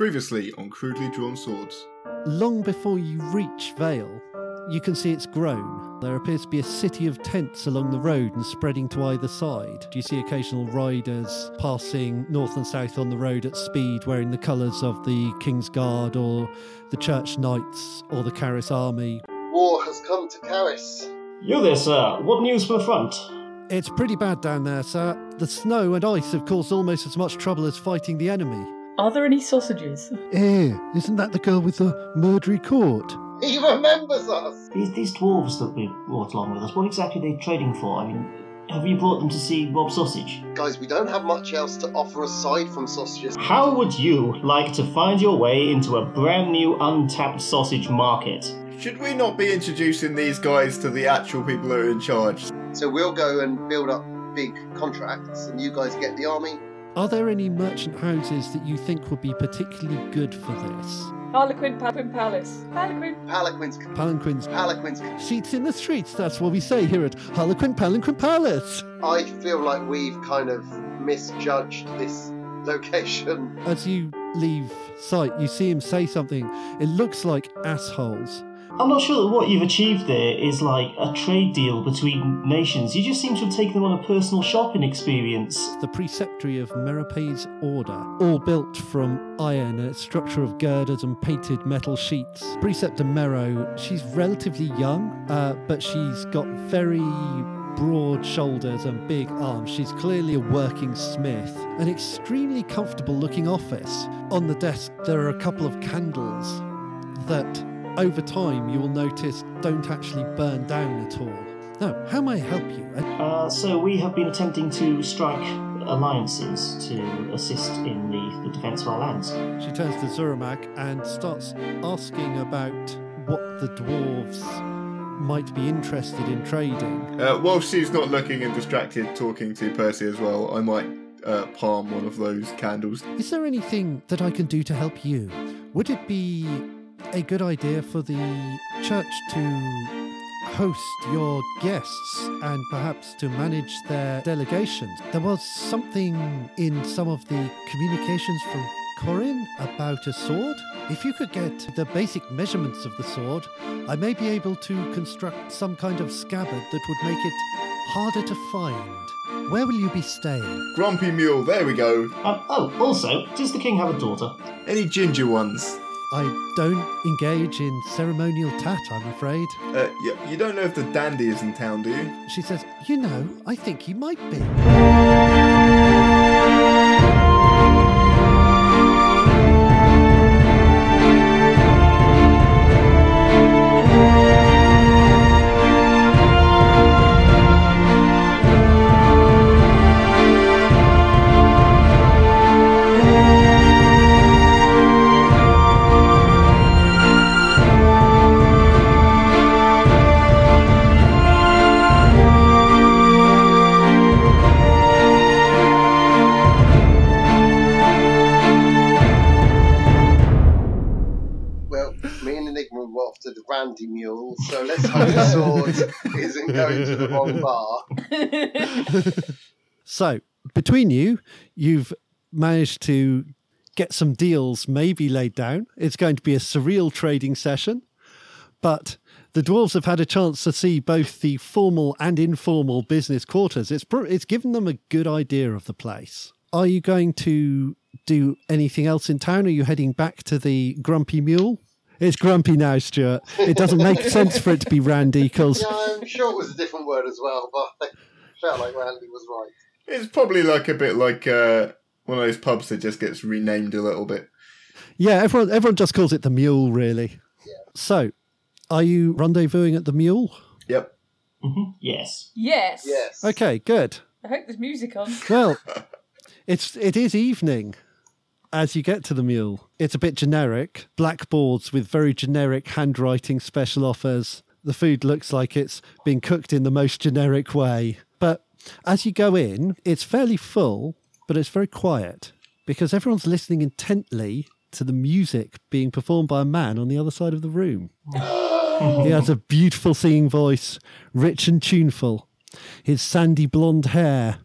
Previously on Crudely Drawn Swords. Long before you reach Vale, you can see it's grown. There appears to be a city of tents along the road and spreading to either side. Do you see occasional riders passing north and south on the road at speed wearing the colours of the King's Guard or the Church Knights or the Caris Army. War has come to Caris. You there, sir. What news from the front? It's pretty bad down there, sir. The snow and ice have caused almost as much trouble as fighting the enemy. Are there any sausages? Eh, isn't that the girl with the murdery court? He remembers us! These, these dwarves that we brought along with us, what exactly are they trading for? I mean, have you brought them to see Rob Sausage? Guys, we don't have much else to offer aside from sausages. How would you like to find your way into a brand new untapped sausage market? Should we not be introducing these guys to the actual people who are in charge? So we'll go and build up big contracts, and you guys get the army. Are there any merchant houses that you think would be particularly good for this? Harlequin, Paladin Palace. Harlequin. Palanquins. Palanquins. Palanquins. Seats in the streets, that's what we say here at Harlequin Palanquin Palace. I feel like we've kind of misjudged this location. As you leave sight, you see him say something. It looks like assholes. I'm not sure that what you've achieved there is like a trade deal between nations. You just seem to have taken them on a personal shopping experience. The preceptory of Merapay's order, all built from iron, a structure of girders and painted metal sheets. Preceptor Mero, she's relatively young, uh, but she's got very broad shoulders and big arms. She's clearly a working smith. An extremely comfortable looking office. On the desk, there are a couple of candles that, over time, you will notice don't actually burn down at all. Now, how may I help you? Uh, Uh, so we have been attempting to strike alliances to assist in the, the defence of our lands. She turns to Zuramak and starts asking about what the dwarves might be interested in trading. Uh, while she's not looking and distracted talking to Percy as well, I might uh, palm one of those candles. Is there anything that I can do to help you? Would it be a good idea for the church to host your guests and perhaps to manage their delegations? There was something in some of the communications from Corin about a sword. If you could get the basic measurements of the sword, I may be able to construct some kind of scabbard that would make it harder to find. Where will you be staying? Grumpy Mule, there we go. Um, oh, also, does the king have a daughter? Any ginger ones? I don't engage in ceremonial tat, I'm afraid. Uh, you, you don't know if the dandy is in town, do you? She says, You know, I think he might be. So, between you, you've managed to get some deals maybe laid down. It's going to be a surreal trading session, but the dwarves have had a chance to see both the formal and informal business quarters. It's pr- it's given them a good idea of the place. Are you going to do anything else in town? Are you heading back to the Grumpy Mule? It's grumpy now, Stuart. It doesn't make sense for it to be Randy because Yeah, I'm sure it was a different word as well, but I felt like Randy was right. It's probably like a bit like uh, one of those pubs that just gets renamed a little bit. Yeah, everyone everyone just calls it the mule, really. So, are you rendezvousing at the mule? Yep. hmm Yes. yes. Yes. Okay, good. I hope there's music on. Well, it's it is evening as you get to the mule. It's a bit generic, blackboards with very generic handwriting special offers. The food looks like it's been cooked in the most generic way. But as you go in, it's fairly full, but it's very quiet because everyone's listening intently to the music being performed by a man on the other side of the room. He has a beautiful singing voice, rich and tuneful. His sandy blonde hair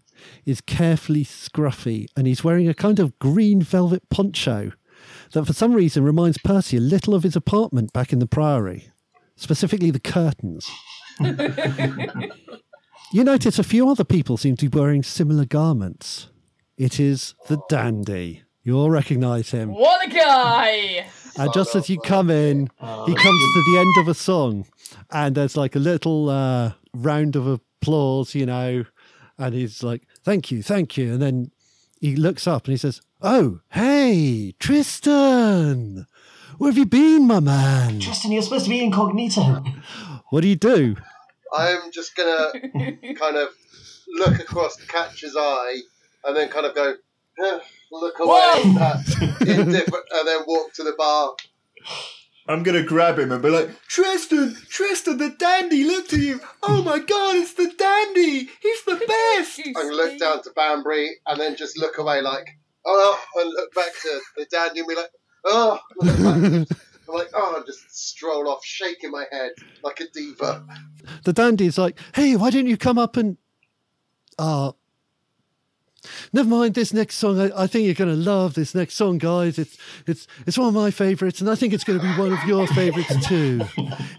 is carefully scruffy, and he's wearing a kind of green velvet poncho that for some reason reminds Percy a little of his apartment back in the Priory, specifically the curtains. you notice a few other people seem to be wearing similar garments. It is the dandy. You all recognise him. What a guy! And just as you come in, he comes to the end of a song, and there's like a little uh, round of applause, you know, and he's like, "Thank you, thank you," and then he looks up and he says, "Oh, hey, Tristan, where have you been, my man? Tristan, you're supposed to be incognito. What do you do?" I'm just gonna kind of look across, catch his eye, and then kind of go, "Eh," look away, Whoa! indifferent, and then walk to the bar. I'm gonna grab him and be like, Tristan, Tristan, the dandy, look to you. Oh my god, it's the dandy. He's the best. I'm gonna look down to Banbury, and then just look away, like, oh, and look back to the dandy, and be like, oh, and look back. I'm like, oh, and just stroll off, shaking my head like a diva. The dandy's like, "Hey, why don't you come up and uh Never mind this next song. I, I think you're going to love this next song, guys. It's it's it's one of my favourites, and I think it's going to be one of your favourites too.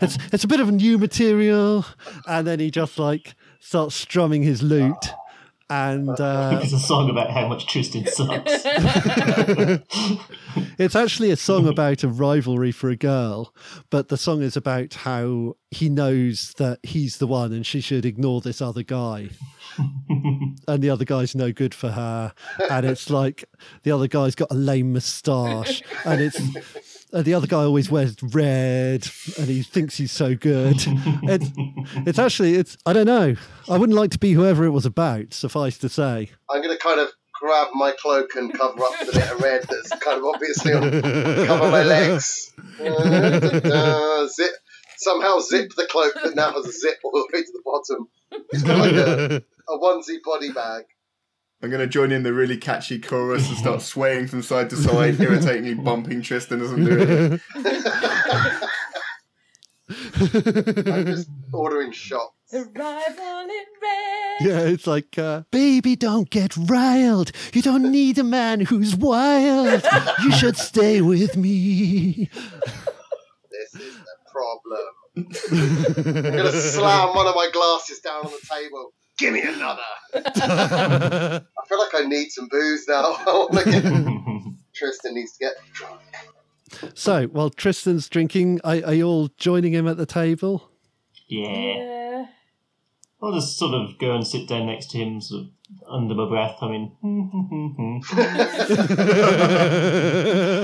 It's it's a bit of new material, and then he just like starts strumming his lute, and uh, it's a song about how much Tristan sucks. it's actually a song about a rivalry for a girl, but the song is about how he knows that he's the one, and she should ignore this other guy. and the other guy's no good for her. And it's like the other guy's got a lame moustache, and it's and the other guy always wears red, and he thinks he's so good. It's it's actually it's I don't know. I wouldn't like to be whoever it was about. Suffice to say, I'm gonna kind of grab my cloak and cover up the bit of red that's kind of obviously on cover my legs. Uh, zip somehow zip the cloak that now has a zip all the way to the bottom. It's got like a, a onesie body bag. I'm gonna join in the really catchy chorus and start swaying from side to side, irritatingly bumping Tristan as I'm doing it. I'm just ordering shots. The rival in red. yeah, it's like, uh, baby, don't get riled. You don't need a man who's wild. You should stay with me. This is the problem. I'm gonna slam one of my glasses down on the table. Give me another. I feel like I need some booze now. I want to get. Tristan needs to get drunk. So, while Tristan's drinking, are, are you all joining him at the table? yeah. Yeah. I'll just sort of go and sit down next to him, sort of under my breath. I mean,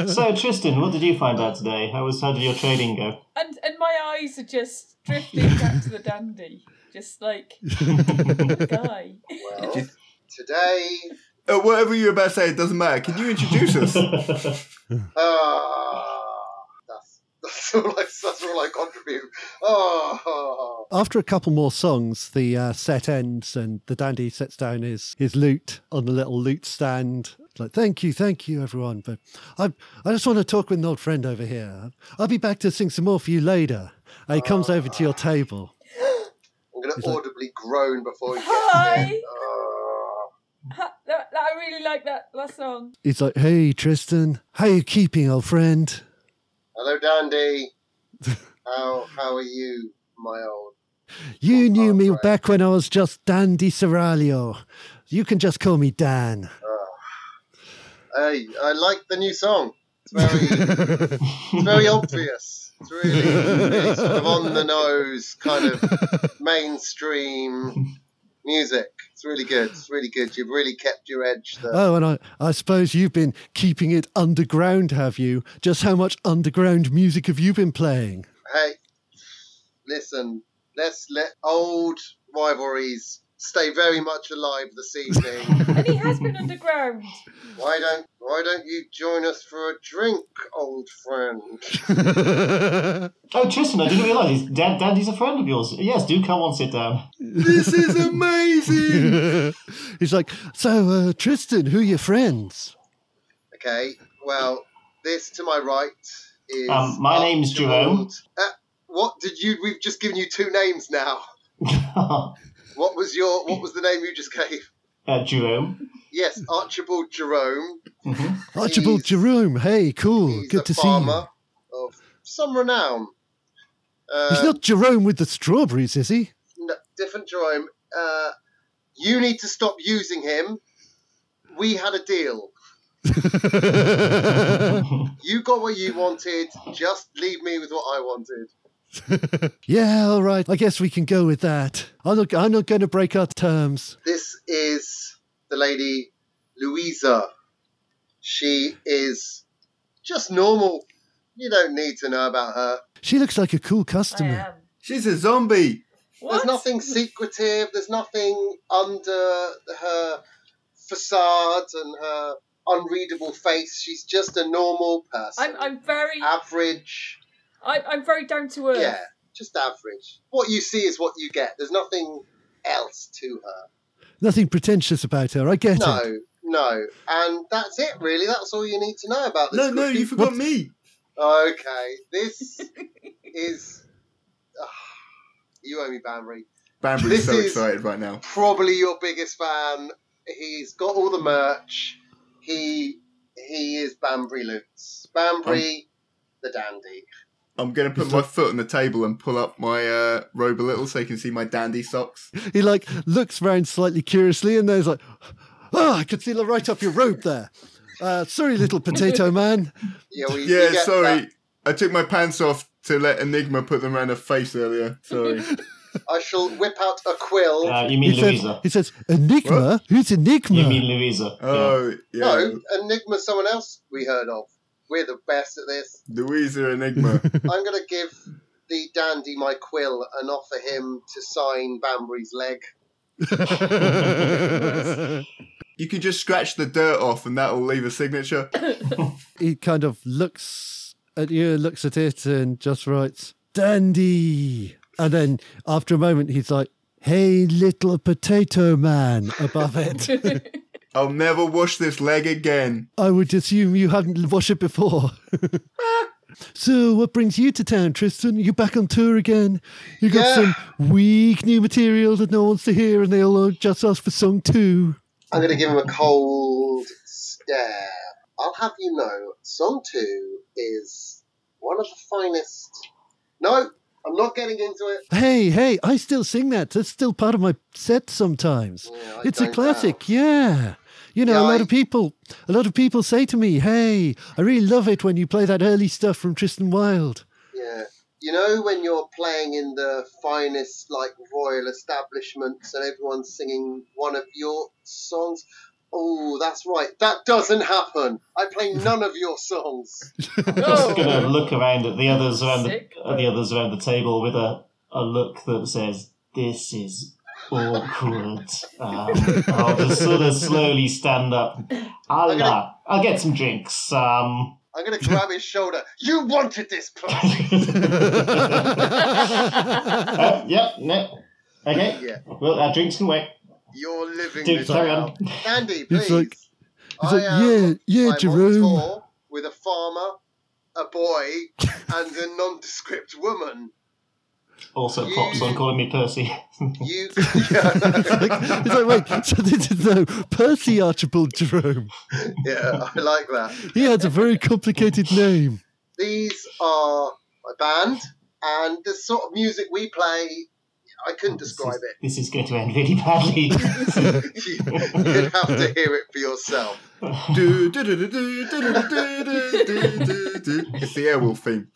so Tristan, what did you find out today? How was how did your trading go? And and my eyes are just drifting back to the dandy. Just like guy. Well, today. Uh, whatever you're about to say, it doesn't matter. Can you introduce us? Ah, that's, that's, all I, that's all I contribute. Oh, After a couple more songs, the uh, set ends and the dandy sets down his, his lute on the little lute stand. Like, thank you, thank you, everyone. But I, I just want to talk with an old friend over here. I'll be back to sing some more for you later. And he comes over to your table. I'm going He's to like- audibly groan before he gets Hi. there. Oh. Ha, that, that, I really like that last song. It's like, hey, Tristan, how you keeping, old friend? Hello, Dandy. How how are you, my old? You Oh, knew me right. back when I was just Dandy Serralio. You can just call me Dan. Hey, I like the new song. It's very it's very obvious. It's really, sort of on the nose, kind of mainstream music. It's really good. It's really good. You've really kept your edge there. Oh, and I, I suppose you've been keeping it underground, have you? Just how much underground music have you been playing? Hey, listen, let's let old rivalries stay very much alive this evening. And he has been underground. why don't why don't you join us for a drink, old friend? Oh, Tristan, I didn't realise he's- Dad, Daddy's a friend of yours. Yes, do come on, sit down. this is amazing. He's like, so, uh, Tristan, who are your friends? Okay, well, this to my right is. Um, my name's Archibald. Uh, what did you? We've just given you two names now. Uh, What was your? What was the name you just gave? Jerome. Yes, Archibald Jerome. Archibald He's- Jerome. Hey, cool. He's Good a to see you. of some renown. Uh, He's not Jerome with the strawberries, is he? no, different Jerome. Uh, you need to stop using him. We had a deal. You got what you wanted. Just leave me with what I wanted. yeah, all right. I guess we can go with that. I'm not, I'm not going to break our terms. This is the lady Louisa. She is just normal. You don't need to know about her. She looks like a cool customer. She's a zombie. What? There's nothing secretive. There's nothing under her facade and her unreadable face. She's just a normal person. I'm, I'm very, average. I'm, I'm very down to earth. Yeah, just average. What you see is what you get. There's nothing else to her. Nothing pretentious about her. I get it. No, no. And that's it, really. That's all you need to know about this. No, no, cookie. you forgot me. Okay, this is. ah, you owe me, Banbury. Banbury's This so excited right now. Probably your biggest fan. He's got all the merch. He he is Banbury Lutz. Banbury, the dandy. I'm gonna put my foot on the table and pull up my uh, robe a little so you can see my dandy socks. He like looks round slightly curiously, and there's like, oh, I could see the right up your robe there. Uh, sorry, little potato man. Yeah, we, we Yeah, get sorry. that. I took my pants off to let Enigma put them around her face earlier. Sorry. I shall whip out a quill. Uh, you mean He says, Louisa? he says, Enigma? Who's Enigma? You mean Louisa? Yeah. oh, yeah. No, Enigma's someone else we heard of. We're the best at this. Louisa Enigma. I'm going to give the dandy my quill and offer him to sign Banbury's leg. you can just scratch the dirt off and that'll leave a signature. he kind of looks at you, looks at it, and just writes, Dandy. And then after a moment, he's like, Hey, little potato man, above it. I'll never wash this leg again. I would assume you haven't washed it before. so, what brings you to town, Tristan? You back on tour again? You got Yeah. some weak new material that no one wants to hear, and they'll just ask for song two. I'm going to give him a cold stare. I'll have you know, Song 2 is one of the finest. No, I'm not getting into it. Hey, hey, I still sing that. That's still part of my set sometimes. Yeah, it's a don't classic, yeah. You know, Yeah, a lot I- of people, a lot of people say to me, "Hey, I really love it when you play that early stuff from Tristan Wilde." Yeah. You know when you're playing in the finest, like, royal establishments and everyone's singing one of your songs? Oh, that's right. That doesn't happen. I play none of your songs. Just gonna look around at the others around the Sick. at the others around the table with a, a look that says, "This is awkward." Um, I'll just sort of slowly stand up. I'll I'm gonna- uh, I'll get some drinks. Um, I'm going to grab his shoulder. You wanted this place. uh, yep, no, okay. Yeah. Well, our drinks can wait. You're living Do this carry out. on. Andy, please. It's like- He's I like, am, "Yeah, yeah, I'm on Jerome." tour with a farmer, a boy, and a nondescript woman also you, pops on calling me Percy. You, yeah. it's like, wait, so this is no Percy Archibald Jerome. Yeah, I like that. He has a very complicated name. These are my band, and the sort of music we play. I couldn't oh, describe is, it. This is going to end really badly. you, would have to hear it for yourself. it's the Airwolf theme.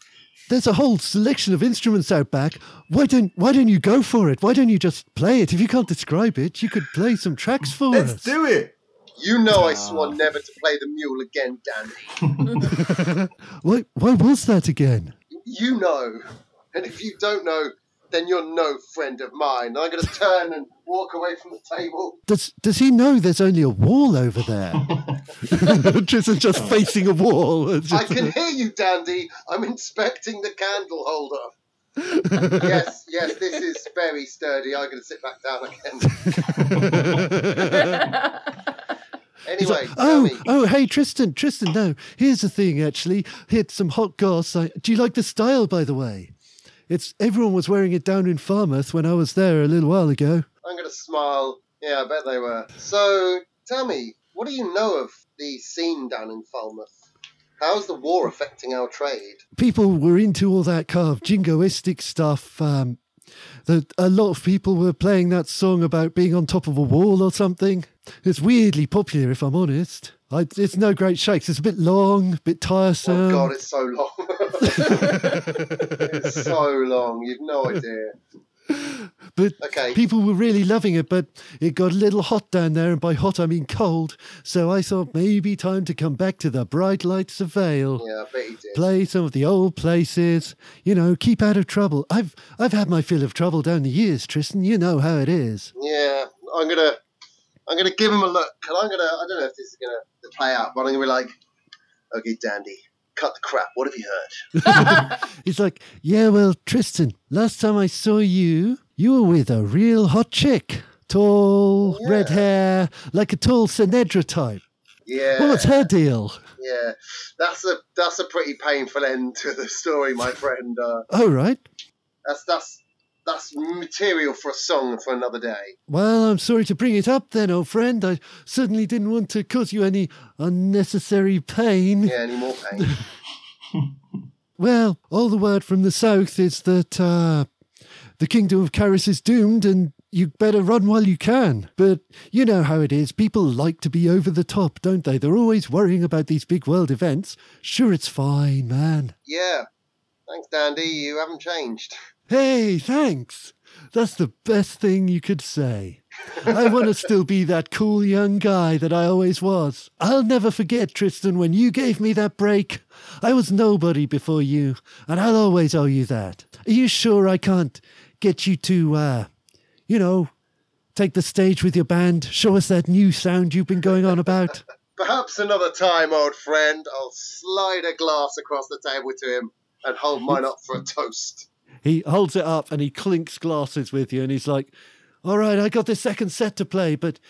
There's a whole selection of instruments out back. Why don't Why don't you go for it? Why don't you just play it? If you can't describe it, you could play some tracks for Let's us. do it. You know I swore never to play the mule again, Danny. Why Why was that again? You know. And if you don't know, then you're no friend of mine. I'm going to turn and walk away from the table. Does Does he know there's only a wall over there? Tristan's just facing a wall. It's I can uh, hear you, Dandy. I'm inspecting the candle holder. yes, yes, this is very sturdy. I'm going to sit back down again. Anyway, like, tell oh, me. oh, hey, Tristan, Tristan, no. Here's the thing, actually. Here's some hot goss. I, do you like the style, by the way? It's Everyone was wearing it down in Falmouth when I was there a little while ago. I'm going to smile. Yeah, I bet they were. So, tell me, what do you know of the scene down in Falmouth? How's the war affecting our trade? People were into all that kind of jingoistic stuff. Um, that a lot of people were playing that song about being on top of a wall or something. It's weirdly popular, if I'm honest. I, it's no great shakes. It's a bit long, a bit tiresome. Oh God, it's so long. it's so long. You've no idea. But Okay. people were really loving it, but it got a little hot down there, and by hot I mean cold. So I thought maybe time to come back to the bright lights of Vale. Yeah, I bet he did. Play some of the old places, you know, keep out of trouble. I've I've had my fill of trouble down the years, Tristan. You know how it is. Yeah, I'm gonna, I'm gonna give him a look, and I'm gonna, I don't know if this is gonna play out, but I'm gonna be like, okay, Dandy, cut the crap. What have you heard? He's like, yeah, well, Tristan, last time I saw you, you were with a real hot chick, tall, Yeah. red hair, like a tall Sinedra type. Yeah, Well, what's her deal? yeah, that's a that's a pretty painful end to the story, my friend. Uh, Oh, right. that's that's that's material for a song for another day. Well, I'm sorry to bring it up then, old friend. I certainly didn't want to cause you any unnecessary pain. Yeah, any more pain? Well, all the word from the south is that uh, the kingdom of Caris is doomed and you better run while you can. But you know how it is. People like to be over the top, don't they? They're always worrying about these big world events. Sure, it's fine, man. yeah, thanks, Dandy. You haven't changed. Hey, thanks. That's the best thing you could say. I want to still be that cool young guy that I always was. I'll never forget, Tristan, when you gave me that break. I was nobody before you, and I'll always owe you that. Are you sure I can't get you to, uh, you know, take the stage with your band, show us that new sound you've been going on about? Perhaps another time, old friend. I'll slide a glass across the table to him and hold mine up for a toast. He holds it up and he clinks glasses with you, and he's like, All right, I got this second set to play, but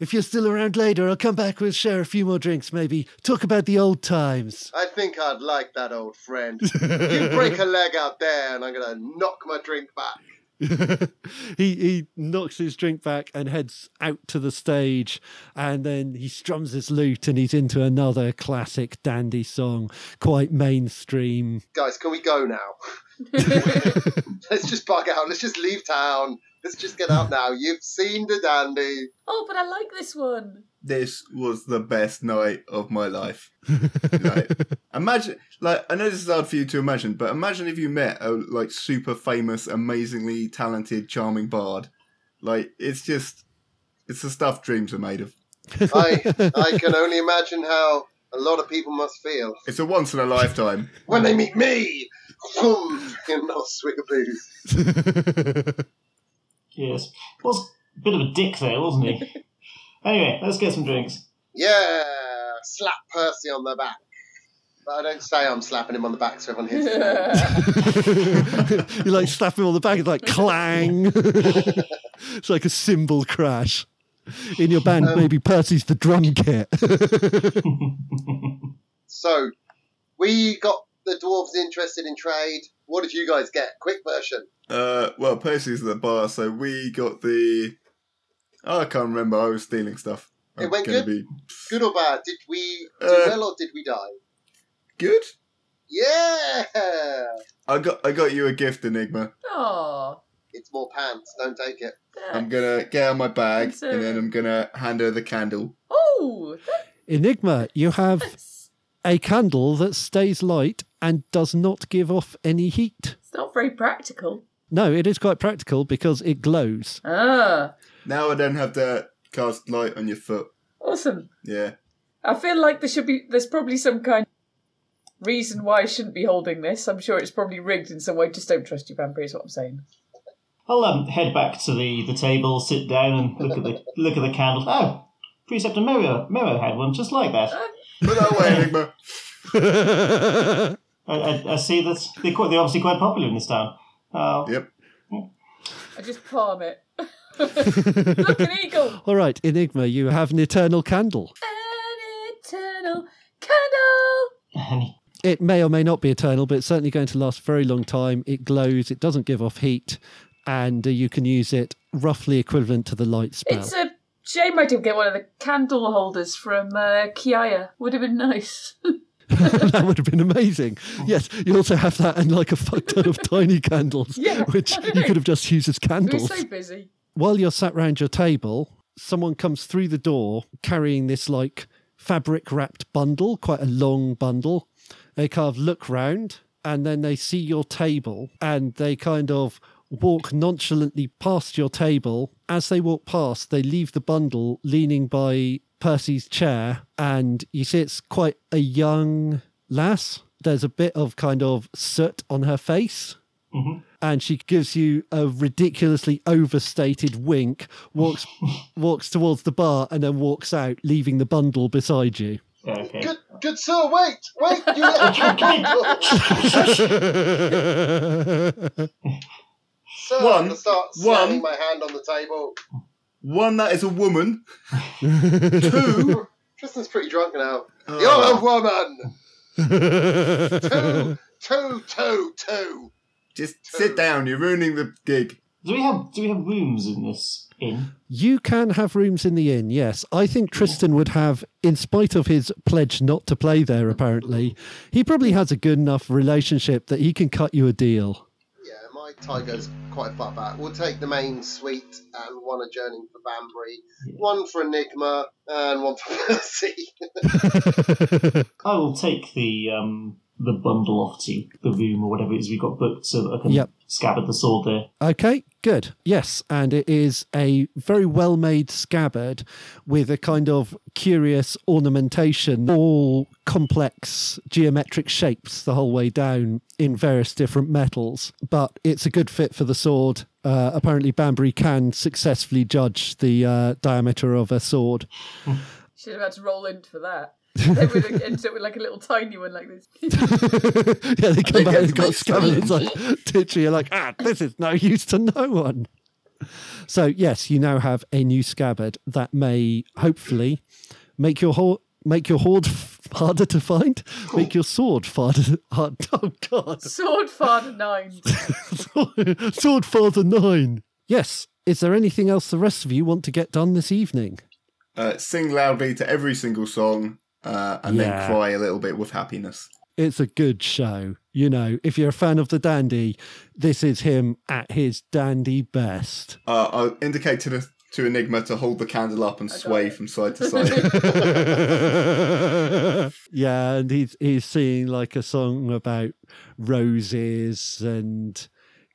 if you're still around later, I'll come back. We'll share a few more drinks, maybe. Talk about the old times. I think I'd like that, old friend. you break a leg out there, and I'm gonna knock my drink back. he he knocks his drink back and heads out to the stage, and then he strums his lute and he's into another classic dandy song, quite mainstream. Guys, can we go now? Let's just bug out. Let's just leave town. Let's just get out now. You've seen the dandy. oh, but I like this one. This was the best night of my life. Like, imagine, like, I know this is hard for you to imagine, but imagine if you met a like super famous, amazingly talented, charming bard. Like, it's just, it's the stuff dreams are made of. I I can only imagine how a lot of people must feel It's a once in a lifetime. when they meet me. Boom, in no swig of booze. Yes. Was a bit of a dick there, wasn't he? anyway, let's get some drinks. Yeah, slap Percy on the back. But I don't say I'm slapping him on the back so everyone hears it. you like slap him on the back, it's like clang. it's like a cymbal crash. In your band, Um, maybe Percy's the drum kit. So, we got the dwarves interested in trade. What did you guys get? Quick version. Uh, well, Percy's at the bar, so we got the. Oh, I can't remember. I was stealing stuff. It I'm went good? Be Good or bad? Did we do Uh, well or did we die? good. Yeah! I got I got you a gift, Enigma. Oh, It's more pants. Don't take it. I'm gonna get out my bag Thanks, and then I'm gonna hand her the candle. oh, Enigma, you have that's a candle that stays light and does not give off any heat. it's not very practical. No, it is quite practical because it glows. Ah, Now I don't have to cast light on your foot. awesome. Yeah. I feel like there should be. There's probably some kind of reason why I shouldn't be holding this. I'm sure it's probably rigged in some way. Just don't trust you, Vampire. Is what I'm saying. I'll um, head back to the, the table, sit down, and look at the look at the candle. Oh, Preceptor Mero Mero had one just like that. Put that away, Enigma. I, I, I see that they're, quite, they're obviously quite popular in this town. Uh, Yep. I just palm it. Look, an eagle. All right, Enigma, you have an eternal candle. An eternal candle. and It may or may not be eternal, but it's certainly going to last a very long time. It glows, it doesn't give off heat, and uh, you can use it roughly equivalent to the light spell. It's a Shame I didn't get one of the candle holders from uh, Kiaya. Would have been nice. that would have been amazing. Yes, you also have that and like a fuck ton of tiny candles, Yeah, which you could have just used as were candles. so busy. While you're sat round your table, someone comes through the door carrying this like fabric wrapped bundle, quite a long bundle. They kind of look round and then they see your table and they kind of walk nonchalantly past your table. As they walk past, they leave the bundle leaning by Percy's chair and you see it's quite a young lass. There's a bit of kind of soot on her face mm-hmm. and she gives you a ridiculously overstated wink, walks walks towards the bar, and then walks out, leaving the bundle beside you. Okay. Good, good sir, wait, wait, you left your bundle. Sir, I'm One, gonna start slamming one. my hand on the table. One that is a woman. Two. Tristan's pretty drunk now. Oh. You're a woman. Two, two, two, two. Just sit down. You're ruining the gig. Do we have do we have rooms in this inn? you can have rooms in the inn, yes. I think Tristan would have, in spite of his pledge not to play there, apparently, he probably has a good enough relationship that he can cut you a deal. Yeah, my tie goes quite far back. We'll take the main suite and one adjourning for Banbury, one for Enigma, and one for Percy. I will take the um the bundle off to the room or whatever it is we got booked so that I can Yep. scabbard the sword there. Okay, good. Yes, and it is a very well made scabbard with a kind of curious ornamentation, all complex geometric shapes the whole way down in various different metals. But it's a good fit for the sword. Uh, apparently, Banbury can successfully judge the uh, diameter of a sword. Should have had to roll in for that. Then we'd have ended up with like a little tiny one like this. yeah, they come back and got makes scabbard. It's like, literally, you're like, ah, this is no use to no one. So, yes, you now have a new scabbard that may hopefully make your ho- make your hoard f- harder to find, make your sword harder. Hard- oh God, Sword Father Nine. sword father nine. Yes. Is there anything else the rest of you want to get done this evening? Uh, sing loudly to every single song, uh, and Yeah. then cry a little bit with happiness. It's a good show. You know, if you're a fan of the dandy, this is him at his dandy best. Uh, I'll indicate to the to Enigma to hold the candle up and sway from side to side. yeah, and he's he's singing like a song about roses and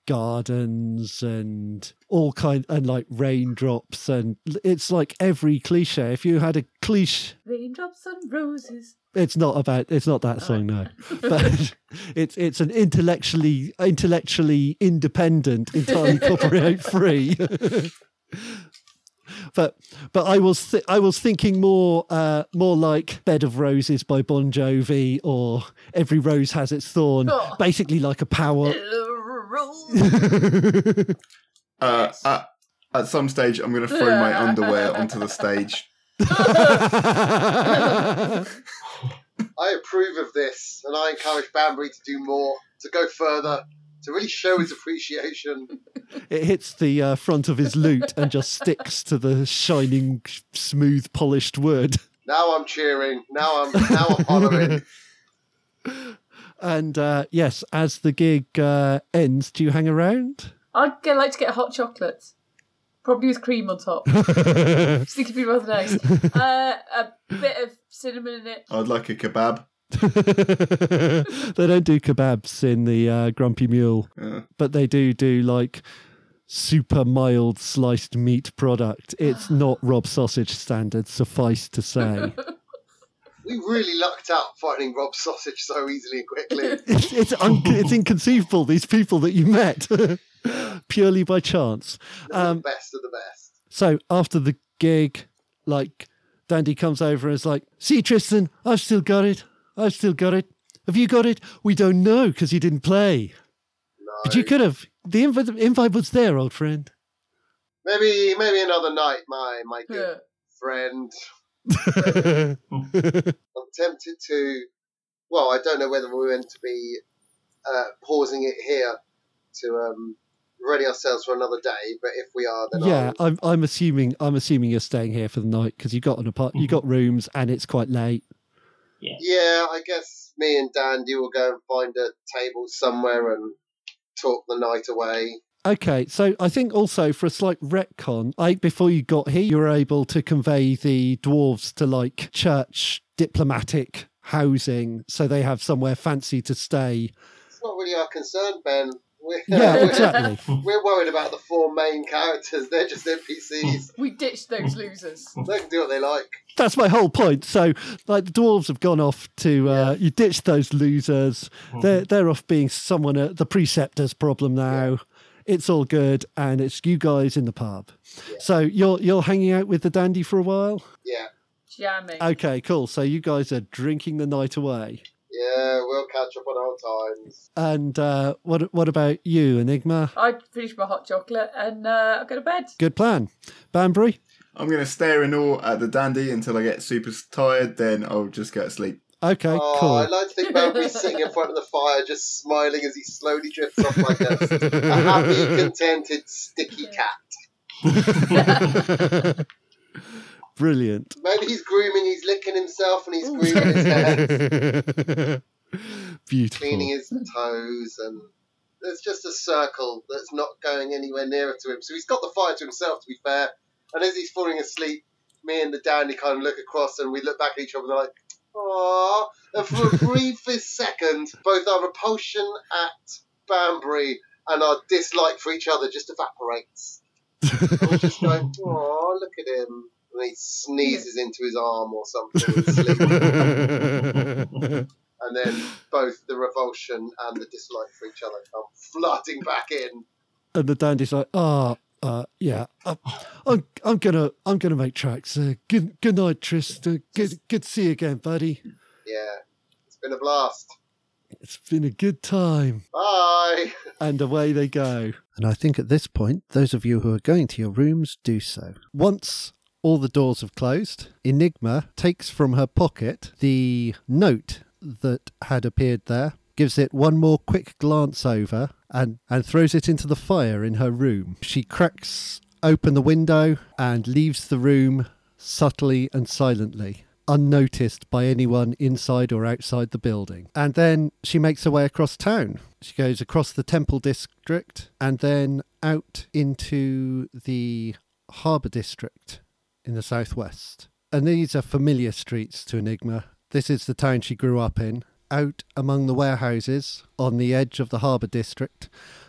gardens and all kind and like raindrops and it's like every cliche. If you had a cliche, Raindrops and roses. it's not about it's not that song no, but it's it's an intellectually intellectually independent, entirely copyright free. but but I was th- I was thinking more uh, more like Bed of Roses by Bon Jovi or Every Rose Has Its Thorn, Oh. basically like a power. Uh, at, at some stage, I'm going to throw my underwear onto the stage. I approve of this, and I encourage Banbury to do more, to go further, to really show his appreciation. it hits the uh, front of his lute and just sticks to the shining, smooth, polished wood. Now I'm cheering. Now I'm now I'm hollering. And uh, yes, as the gig uh, ends, do you hang around? I'd get, like to get hot chocolate, Probably with cream on top. Just think it'd be rather nice. Uh, a bit of cinnamon in it. I'd like a kebab. they don't do kebabs in the uh, Grumpy Mule, Uh, but they do do like super mild sliced meat product. It's not Rob Sausage standard, suffice to say. We really lucked out finding Rob Sausage so easily and quickly. it's it's, un- it's inconceivable. These people that you met purely by chance. Um, the best of the best. So after the gig, like Dandy comes over and is like, "See, Tristan, I've still got it. I've still got it. Have you got it? We don't know because you didn't play. No. But you could have. The invite, invite was there, old friend. Maybe maybe another night, my my good Yeah. friend. I'm tempted to. Well, I don't know whether we're meant to be uh, pausing it here to um, ready ourselves for another day. But if we are, then yeah, I'll, I'm I'm assuming I'm assuming you're staying here for the night because you got an apart you got rooms and it's quite late. yeah, I guess me and Dandy will go and find a table somewhere and talk the night away. Okay, so I think also for a slight retcon, I before you got here, you were able to convey the dwarves to like church diplomatic housing, so they have somewhere fancy to stay. It's not really our concern, Ben. We're, Yeah, exactly. We're worried about the four main characters. They're just NPCs. We ditched those losers. they can do what they like. That's my whole point. So, like the dwarves have gone off to uh, you ditched those losers. They're they're off being someone at the preceptor's problem now. It's all good, and it's you guys in the pub. So you're you're hanging out with the dandy for a while. Yeah, Jamming. Okay, cool. So you guys are drinking the night away. yeah, we'll catch up on old times. And uh, what what about you, Enigma? I finished my hot chocolate and uh, I go to bed. Good plan, Banbury. I'm going to stare in awe at the dandy until I get super tired, then I'll just go to sleep. Okay, Oh, cool. I like to think about me sitting in front of the fire, just smiling as he slowly drifts off like a, a happy, contented, sticky cat. Brilliant. Maybe he's grooming, he's licking himself, and he's grooming his hands, Beautiful. cleaning his toes, and there's just a circle that's not going anywhere nearer to him. So he's got the fire to himself, to be fair. And as he's falling asleep, me and the dandy kind of look across, and we look back at each other, and they're like, "Aww." And for a briefest second, both our repulsion at Banbury and our dislike for each other just evaporates. And we're just going, "Aww, look at him." And he sneezes into his arm or something and and then both the revulsion and the dislike for each other come flooding back in. and the dandy's like, "Oh, uh, yeah, uh, I'm, I'm gonna, I'm gonna make tracks. Uh, good, good night, Trist. Uh, good, good to see you again, buddy. Yeah, it's been a blast. It's been a good time." Bye. And away they go. And I think at this point, those of you who are going to your rooms do so. Once all the doors have closed, Enigma takes from her pocket the note that had appeared there, gives it one more quick glance over, and, and throws it into the fire in her room. She cracks open the window and leaves the room subtly and silently. Unnoticed by anyone inside or outside the building. And then she makes her way across town. She goes across the Temple District and then out into the Harbour District in the southwest. And these are familiar streets to Enigma. This is the town she grew up in. Out among the warehouses on the edge of the Harbour District,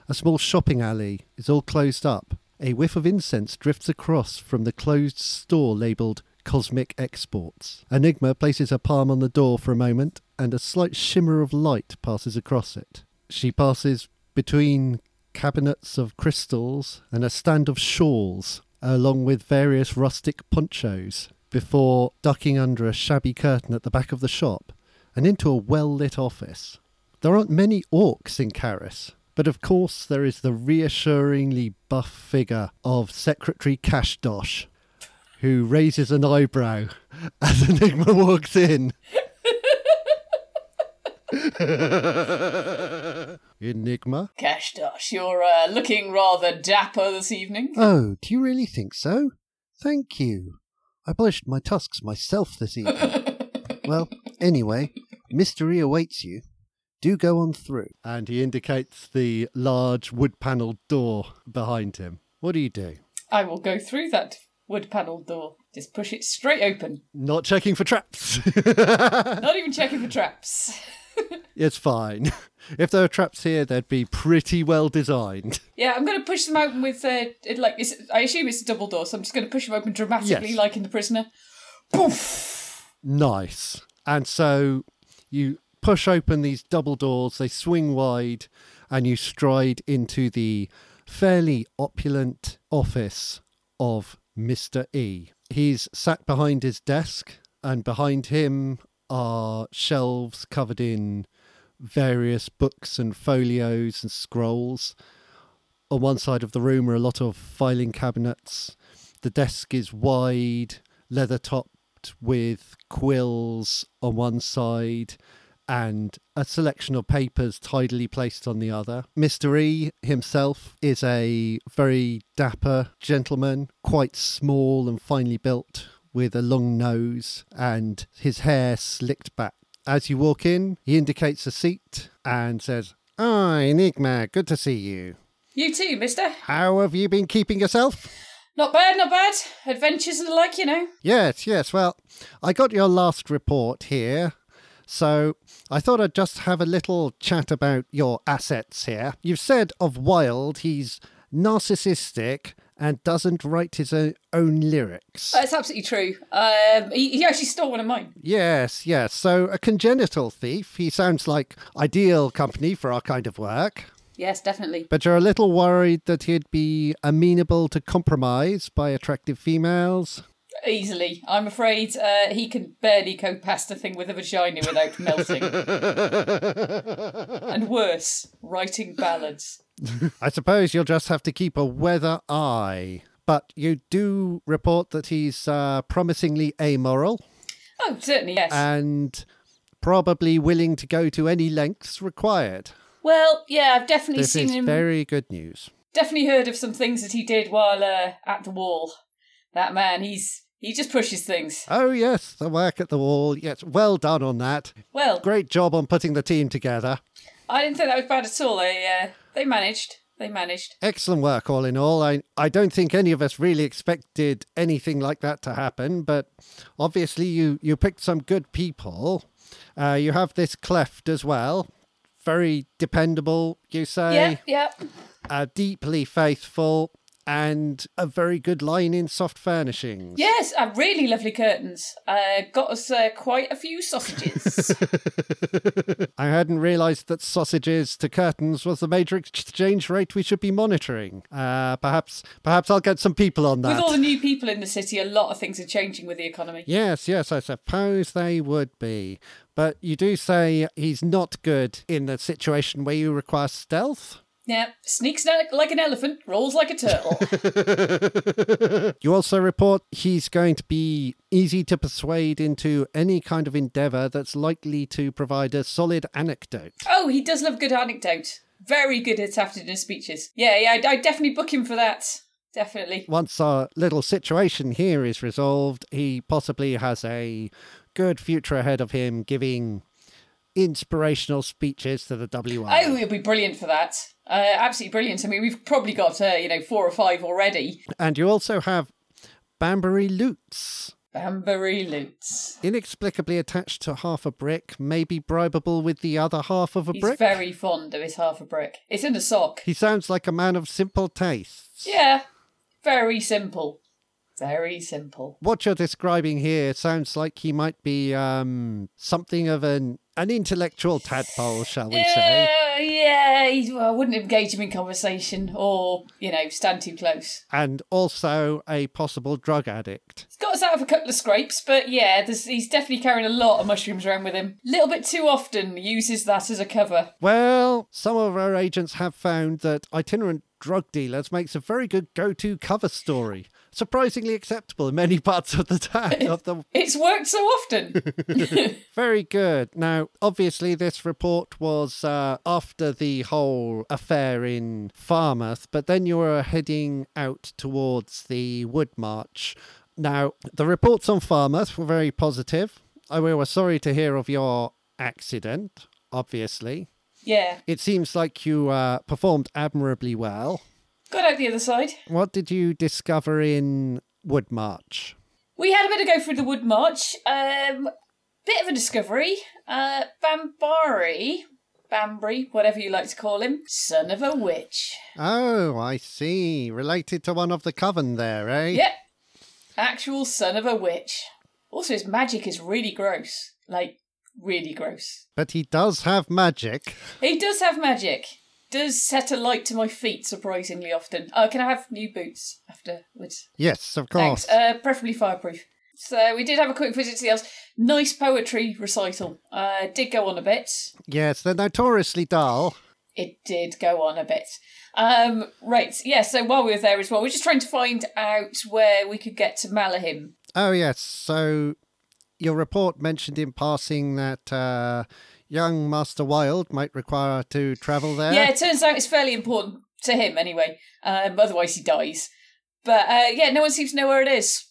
a small shopping alley is all closed up. A whiff of incense drifts across from the closed store labelled Cosmic Exports. Enigma places her palm on the door for a moment, and a slight shimmer of light passes across it. She passes between cabinets of crystals and a stand of shawls, along with various rustic ponchos, before ducking under a shabby curtain at the back of the shop and into a well lit office. There aren't many orcs in Caris, but of course there is the reassuringly buff figure of Secretary Cashdosh, who raises an eyebrow as Enigma walks in. Enigma? Cash Dash, you're uh, looking rather dapper this evening. Oh, do you really think so? Thank you. I polished my tusks myself this evening. well, anyway, mystery awaits you. Do go on through. And he indicates the large wood panelled door behind him. What do you do? I will go through that wood panelled door. Just push it straight open. Not checking for traps. Not even checking for traps. it's fine. If there were traps here, they'd be pretty well designed. Yeah, I'm going to push them open with uh, it, like it's, I assume it's a double door, so I'm just going to push them open dramatically, Yes. like in the prisoner. Poof. Nice. And so you push open these double doors, they swing wide, and you stride into the fairly opulent office of Mr. E. He's sat behind his desk, and behind him are shelves covered in various books and folios and scrolls. On one side of the room are a lot of filing cabinets. The desk is wide, leather topped with quills on one side and a selection of papers tidily placed on the other. Mr. E himself is a very dapper gentleman, quite small and finely built, with a long nose and his hair slicked back. As you walk in, he indicates a seat and says, Ah, Enigma, good to see you. You too, mister. How have you been keeping yourself? Not bad, not bad. Adventures and the like, you know. Yes, yes. Well, I got your last report here. So I thought I'd just have a little chat about your assets here. You've said of Wilde he's narcissistic and doesn't write his own lyrics. That's absolutely true. Um, he, he actually stole one of mine. Yes, yes. So a congenital thief. He sounds like ideal company for our kind of work. Yes, definitely. But you're a little worried that he'd be amenable to compromise by attractive females. Easily. I'm afraid uh, he can barely go past a thing with a vagina without melting. and worse, writing ballads. I suppose you'll just have to keep a weather eye. But you do report that he's uh, promisingly amoral Oh, certainly, yes. and probably willing to go to any lengths required. Well, yeah, I've definitely This seen is him. very good news. Definitely heard of some things that he did while uh, at the wall. That man, he's he just pushes things. Oh, yes, the work at the wall. Yes, well done on that. Well, Great job on putting the team together. I didn't think that was bad at all. They uh, they managed. They managed. Excellent work, all in all. I, I don't think any of us really expected anything like that to happen, but obviously you, you picked some good people. Uh, you have this cleft as well. Very dependable, you say. Yeah, yeah. Uh, deeply faithful, and a very good line in soft furnishings. Yes, uh, really lovely curtains. Uh, got us uh, quite a few sausages. I hadn't realised that sausages to curtains was the major exchange rate we should be monitoring. Uh, perhaps, perhaps I'll get some people on that. with all the new people in the city, a lot of things are changing with the economy. Yes, yes, I suppose they would be. But you do say he's not good in the situation where you require stealth. Yeah, sneaks like an elephant, rolls like a turtle. You also report he's going to be easy to persuade into any kind of endeavour that's likely to provide a solid anecdote. oh, he does love good anecdote. Very good at afternoon speeches. Yeah, yeah, I'd, I'd definitely book him for that. Definitely. Once our little situation here is resolved, he possibly has a good future ahead of him giving inspirational speeches to the WI. Oh, he'll be brilliant for that. Uh, absolutely brilliant. I mean, we've probably got, uh, you know, four or five already. And you also have Banbury Lutes. Banbury Lutes. inexplicably attached to half a brick, maybe bribable with the other half of a brick. He's brick. very fond of his half a brick. It's in a sock. He sounds like a man of simple tastes. Yeah, very simple. Very simple. What you're describing here sounds like he might be um, something of an an intellectual tadpole, shall we say? Uh, yeah, he, well, I wouldn't engage him in conversation or, you know, stand too close. And also a possible drug addict. He's got us out of a couple of scrapes, but yeah, there's, he's definitely carrying a lot of mushrooms around with him. Little bit too often uses that as a cover. Well, some of our agents have found that itinerant drug dealers makes a very good go-to cover story. Surprisingly acceptable in many parts of the town of the It's worked so often. Very good. Now, obviously, this report was uh, after the whole affair in Farmouth, but then you were heading out towards the Wood March. Now, the reports on Farmouth were very positive. I we were sorry to hear of your accident, obviously. Yeah, It seems like you uh, performed admirably well. got out the other side. What did you discover in Wood March? We had a bit of go through the Wood March. Um, bit of a discovery. Uh, Bambari, Bambry, whatever you like to call him, son of a witch. Oh, I see. Related to one of the coven there, eh? Yep, actual son of a witch. Also, his magic is really gross. Like, really gross. But he does have magic. He does have magic. Does set a light to my feet surprisingly often. Uh, can I have new boots afterwards? Yes, of course. Thanks. Uh, preferably fireproof. So we did have a quick visit to the elves. Nice poetry recital. Uh, did go on a bit. Yes, they're notoriously dull. It did go on a bit. Um, right, yeah, so while we were there as well, we are just trying to find out where we could get to Malahim. Oh, yes. So your report mentioned in passing that uh, young Master Wilde might require to travel there. Yeah, it turns out it's fairly important to him anyway. Um, otherwise, he dies. But uh, yeah, no one seems to know where it is.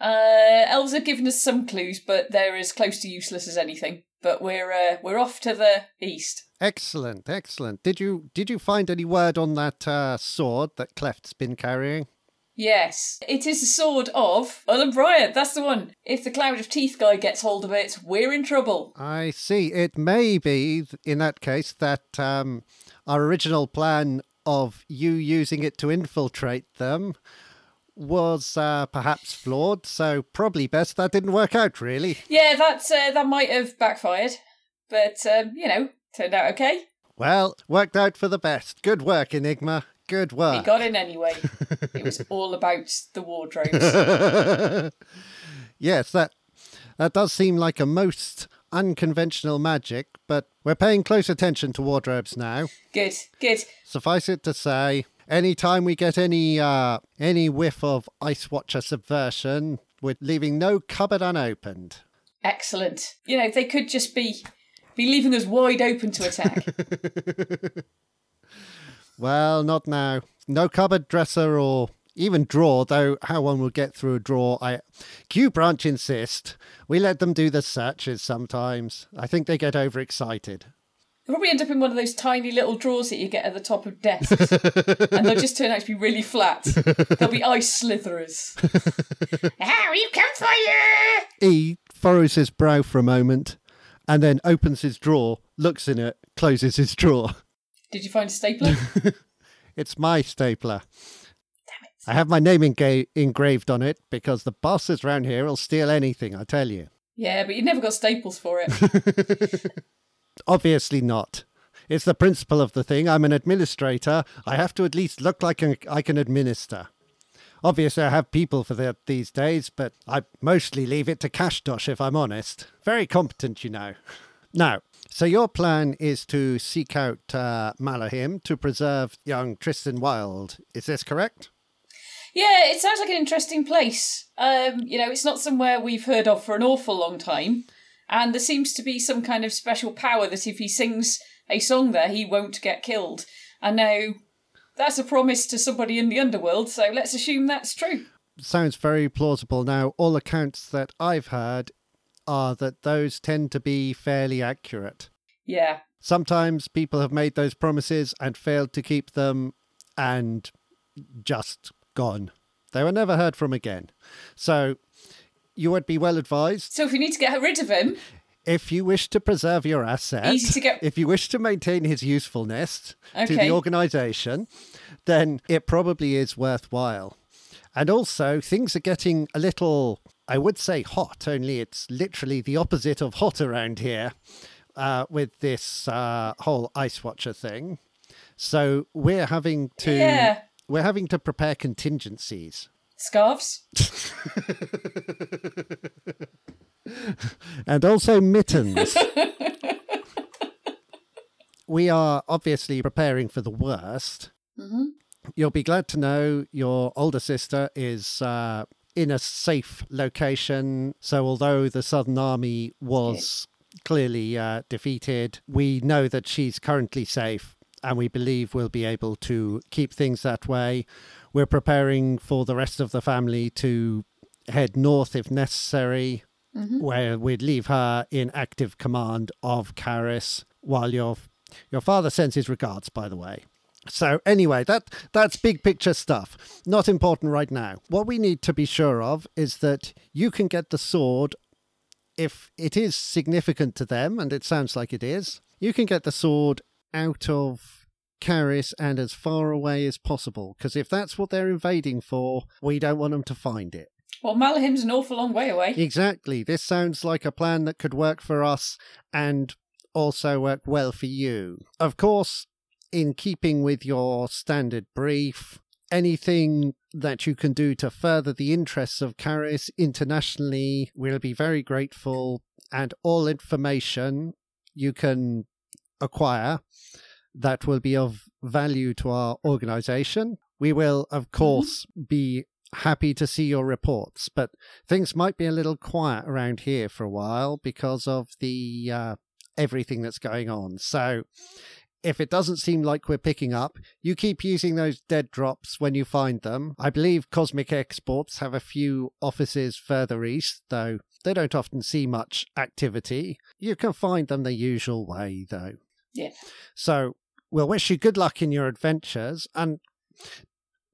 Uh, elves have given us some clues, but they're as close to useless as anything. But we're uh, we're off to the east. Excellent, excellent. Did you did you find any word on that uh, sword that Cleft's been carrying? Yes, it is the sword of Ullum Bryant. That's the one. If the Cloud of Teeth guy gets hold of it, we're in trouble. I see. It may be in that case that um, our original plan of you using it to infiltrate them was uh, perhaps flawed. So probably best that didn't work out. Really. Yeah, that's uh, that might have backfired, but um, you know, turned out okay. Well, worked out for the best. Good work, Enigma. Good work. He got in anyway. it was all about the wardrobes. yes, that that does seem like a most unconventional magic, but we're paying close attention to wardrobes now. Good, good. Suffice it to say, anytime we get any uh, any whiff of Ice Watcher subversion, we're leaving no cupboard unopened. Excellent. You know, they could just be be leaving us wide open to attack. Well, not now. No cupboard, dresser, or even drawer, though how one will get through a drawer. I Q branch insist. We let them do the searches sometimes. I think they get overexcited. They'll probably end up in one of those tiny little drawers that you get at the top of desks. and they'll just turn out to be really flat. They'll be ice slitherers. ah, we've come for you! E furrows his brow for a moment and then opens his drawer, looks in it, closes his drawer. Did you find a stapler? It's my stapler. I have my name enga- engraved on it because the bosses round here will steal anything, I tell you. yeah, but you've never got staples for it. Obviously not. It's the principle of the thing. I'm an administrator. I have to at least look like I I can administer. Obviously, I have people for that these days, but I mostly leave it to Cashdosh if I'm honest. Very competent, you know. Now, so your plan is to seek out uh, Malahim to preserve young Tristan Wilde. Is this correct? Yeah, it sounds like an interesting place. Um, you know, it's not somewhere we've heard of for an awful long time, and there seems to be some kind of special power that if he sings a song there, he won't get killed. And now that's a promise to somebody in the underworld, so let's assume that's true. Sounds very plausible. Now, all accounts that I've heard are that those tend to be fairly accurate. Yeah. Sometimes people have made those promises and failed to keep them and just gone. They were never heard from again. So you would be well advised So if we need to get rid of him, if you wish to preserve your asset, Easy to get- if you wish to maintain his usefulness to the organization, then it probably is worthwhile. And also, things are getting a little, I would say hot, only it's literally the opposite of hot around here uh, with this uh, whole Ice Watcher thing. So we're having to. Yeah. We're having to prepare contingencies. scarves. and also mittens. we are obviously preparing for the worst. You'll be glad to know your older sister is uh, in a safe location. So, although the Southern Army was clearly uh, defeated, we know that she's currently safe and we believe we'll be able to keep things that way. We're preparing for the rest of the family to head north if necessary, where we'd leave her in active command of Caris while your your father sends his regards, by the way. So anyway, that that's big picture stuff. Not important right now. What we need to be sure of is that you can get the sword if it is significant to them, and it sounds like it is. You can get the sword out of Caris and as far away as possible, because if that's what they're invading for, we don't want them to find it. Well, Malahim's an awful long way away. Exactly. This sounds like a plan that could work for us and also work well for you. Of course, in keeping with your standard brief, anything that you can do to further the interests of Caris internationally, we'll be very grateful. And all information you can acquire that will be of value to our organization. We will, of course, be happy to see your reports, but things might be a little quiet around here for a while because of the uh, everything that's going on. So if it doesn't seem like we're picking up, you keep using those dead drops when you find them. I believe Cosmic Exports have a few offices further east, though they don't often see much activity. You can find them the usual way, though. Yeah. So we'll wish you good luck in your adventures and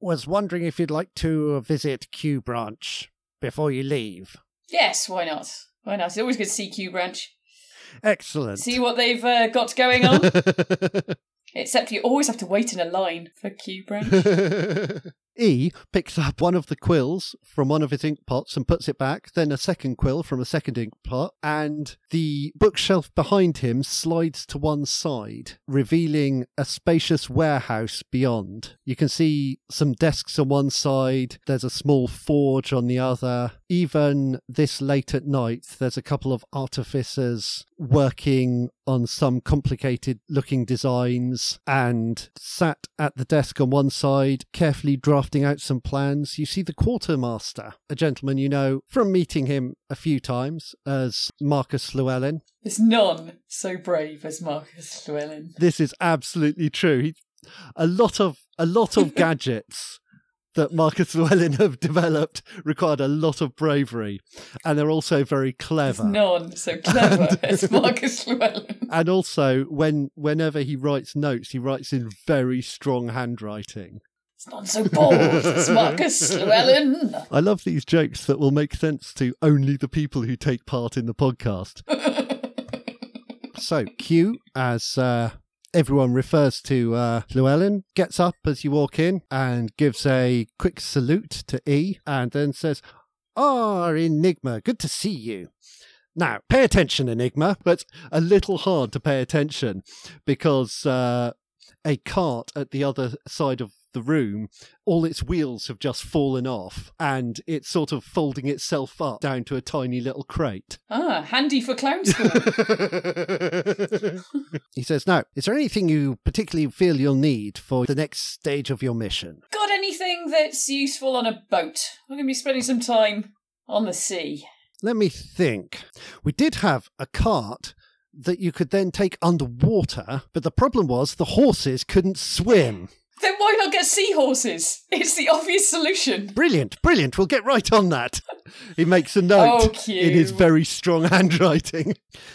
was wondering if you'd like to visit Q Branch before you leave. Yes, why not? Why not? It's always good to see Q Branch. Excellent. See what they've uh, got going on. Except you always have to wait in a line for Q Branch. E picks up one of the quills from one of his ink pots and puts it back, then a second quill from a second ink pot, and the bookshelf behind him slides to one side, revealing a spacious warehouse beyond. You can see some desks on one side, there's a small forge on the other. Even this late at night, there's a couple of artificers working on some complicated looking designs and sat at the desk on one side, carefully drafting out some plans. You see the quartermaster, a gentleman you know from meeting him a few times as Marcus Llewellyn. There's none so brave as Marcus Llewellyn. This is absolutely true. He, a lot of a lot of gadgets that Marcus Llewellyn have developed required a lot of bravery, and they're also very There's clever. none so clever as Marcus Llewellyn. And also, when whenever he writes notes, he writes in very strong handwriting. It's not so bold as Marcus Llewellyn. I love these jokes that will make sense to only the people who take part in the podcast. so, Q, as uh, everyone refers to uh, Llewellyn, gets up as you walk in and gives a quick salute to E and then says, Ah, Enigma, good to see you. Now, pay attention, Enigma, but a little hard to pay attention because uh, a cart at the other side of the room, all its wheels have just fallen off and it's sort of folding itself up down to a tiny little crate. Ah, handy for clown school. he says, Now, is there anything you particularly feel you'll need for the next stage of your mission? Got anything that's useful on a boat? I'm going to be spending some time on the sea. Let me think. We did have a cart that you could then take underwater, but the problem was the horses couldn't swim. Then why not get seahorses? It's the obvious solution. Brilliant, brilliant. We'll get right on that. He makes a note Oh, in his very strong handwriting.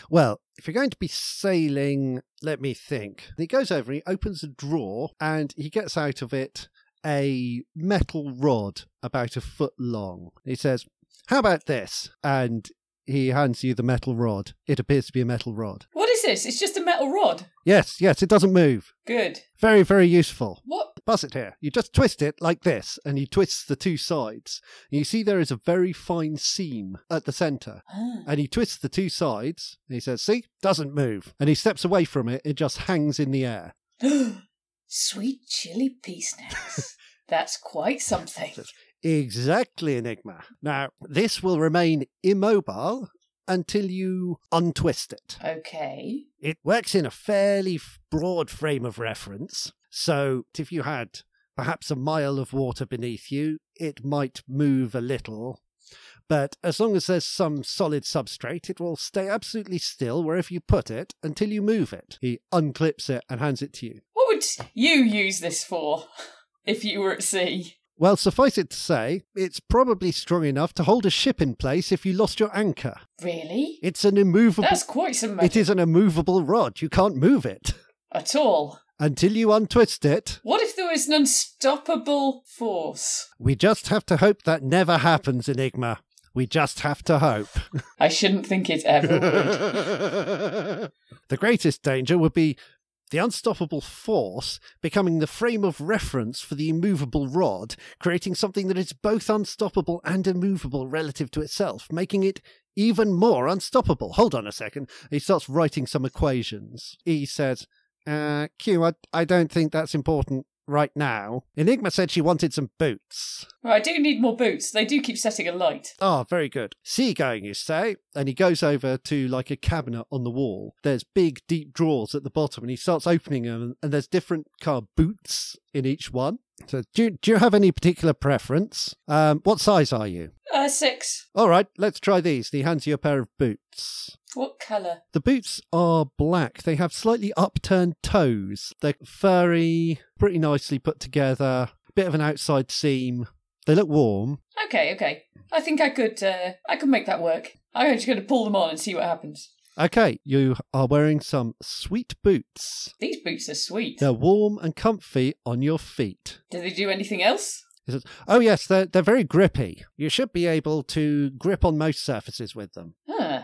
Well, if you're going to be sailing, let me think. He goes over, he opens a drawer, and he gets out of it a metal rod about a foot long. He says, How about this? And he hands you the metal rod. It appears to be a metal rod. Is this? It's just a metal rod. Yes, yes, it doesn't move. Good. Very, very useful. What? Buzz it here. You just twist it like this, and you twist the two sides. And you see there is a very fine seam at the centre. Ah. And he twists the two sides, and he says, See, doesn't move. And he steps away from it, it just hangs in the air. Sweet chili pea snacks. That's quite something. Exactly, Enigma. Now, this will remain immobile until you untwist it. Okay. It works in a fairly broad frame of reference. So if you had perhaps a mile of water beneath you, it might move a little. But as long as there's some solid substrate, it will stay absolutely still wherever you put it until you move it. He unclips it and hands it to you. What would you use this for if you were at sea? Well, suffice it to say, it's probably strong enough to hold a ship in place if you lost your anchor. Really? It's an immovable. That's quite some. It is an immovable rod. You can't move it At all. until you untwist it. What if there was an unstoppable force? We just have to hope that never happens, Enigma. We just have to hope. I shouldn't think it ever would. the greatest danger would be the unstoppable force becoming the frame of reference for the immovable rod, creating something that is both unstoppable and immovable relative to itself, making it even more unstoppable. Hold on a second. He starts writing some equations. He says, uh, Q, I, I don't think that's important right now. Enigma said she wanted some boots. Well, I do need more boots. They do keep setting alight. Ah, very good. Seagoing, you say? And he goes over to like a cabinet on the wall. There's big, deep drawers at the bottom, and he starts opening them, and there's different kind of boots in each one. So, do you, do you have any particular preference? Um, what size are you? Uh, six. All right, let's try these. He hands you a pair of boots. What colour? The boots are black. They have slightly upturned toes. They're furry, pretty nicely put together, bit of an outside seam. They look warm. Okay, okay. I think I could. Uh, I could make that work. I'm just going to pull them on and see what happens. Okay, you are wearing some sweet boots. These boots are sweet. They're warm and comfy on your feet. Do they do anything else? He says, Oh, yes, they're, they're very grippy. You should be able to grip on most surfaces with them. Huh.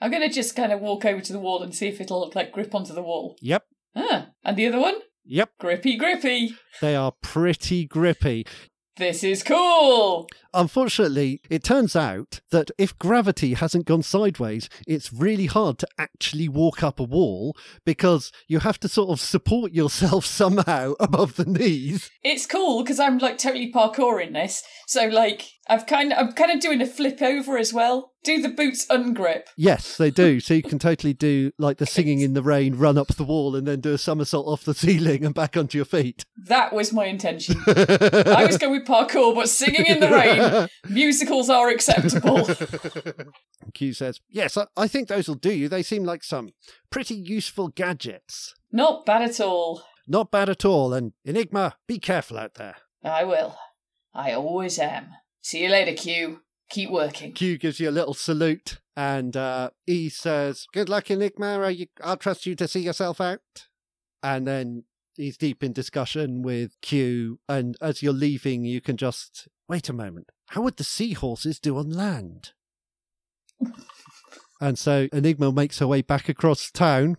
I'm going to just kind of walk over to the wall and see if it'll like grip onto the wall. Yep, Huh. And the other one? yep, Grippy, grippy. they are pretty grippy. This is cool. Unfortunately, it turns out that if gravity hasn't gone sideways, it's really hard to actually walk up a wall because you have to sort of support yourself somehow above the knees. It's cool because I'm like totally parkouring this. So like I've kind of I'm kind of doing a flip over as well. Do the boots ungrip? Yes, they do. So you can totally do like the singing in the rain, run up the wall, and then do a somersault off the ceiling and back onto your feet. That was my intention. I was going with parkour, but singing in the rain, musicals are acceptable. Q says, Yes, I, I think those will do you. They seem like some pretty useful gadgets. Not bad at all. Not bad at all. And Enigma, be careful out there. I will. I always am. See you later, Q. Keep working. Q gives you a little salute, and uh, E says, "Good luck, Enigma. Are you, I'll trust you to see yourself out." And then he's deep in discussion with Q, and as you're leaving, you can just wait a moment. How would the seahorses do on land? and so Enigma makes her way back across town,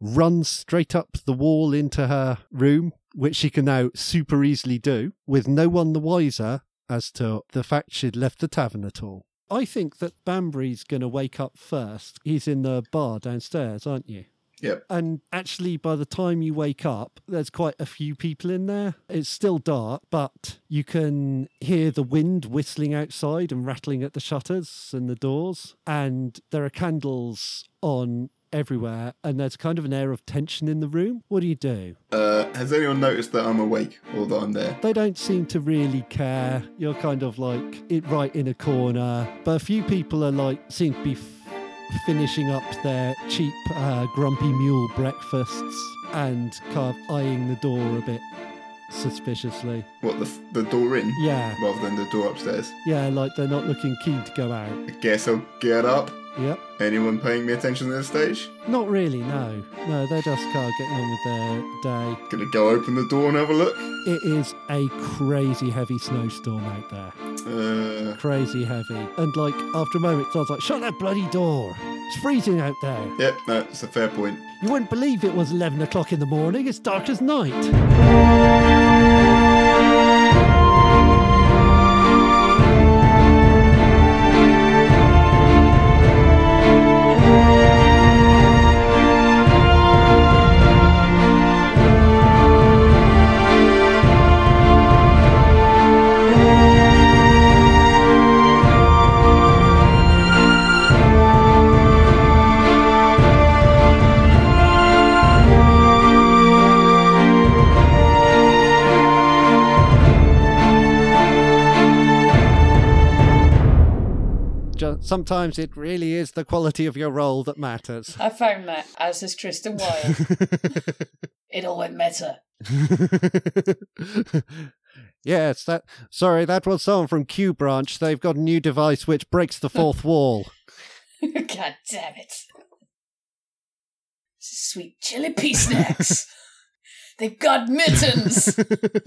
runs straight up the wall into her room, which she can now super easily do, with no one the wiser as to the fact she'd left the tavern at all. I think that Banbury's going to wake up first. He's in the bar downstairs, aren't you? Yep. And actually, by the time you wake up, there's quite a few people in there. It's still dark, but you can hear the wind whistling outside and rattling at the shutters and the doors. And there are candles on everywhere, and there's kind of an air of tension in the room. What do you do? Uh, has anyone noticed that I'm awake or that I'm there? They don't seem to really care. You're kind of like it right in a corner, but a few people are like seem to be f- finishing up their cheap uh, grumpy mule breakfasts and kind of eyeing the door a bit suspiciously. What the f- the door in Yeah, rather than the door upstairs? yeah, like they're not looking keen to go out. I guess I'll get up. Yep. Anyone paying me attention at this stage? Not really, no. No, they're just kind of getting on with their day. Gonna go open the door and have a look. It is a crazy heavy snowstorm out there. Uh, crazy heavy. And like after a moment, I was like, shut that bloody door. It's freezing out there. yep, no, it's a fair point. You wouldn't believe it was 11 o'clock in the morning. It's dark as night. Sometimes it really is the quality of your role that matters. I found that, as has Tristan Wilde. it all went meta. yes, that. Sorry, that was someone from Q Branch. They've got a new device which breaks the fourth wall. God damn it. Sweet chili pea snacks. They've got mittens.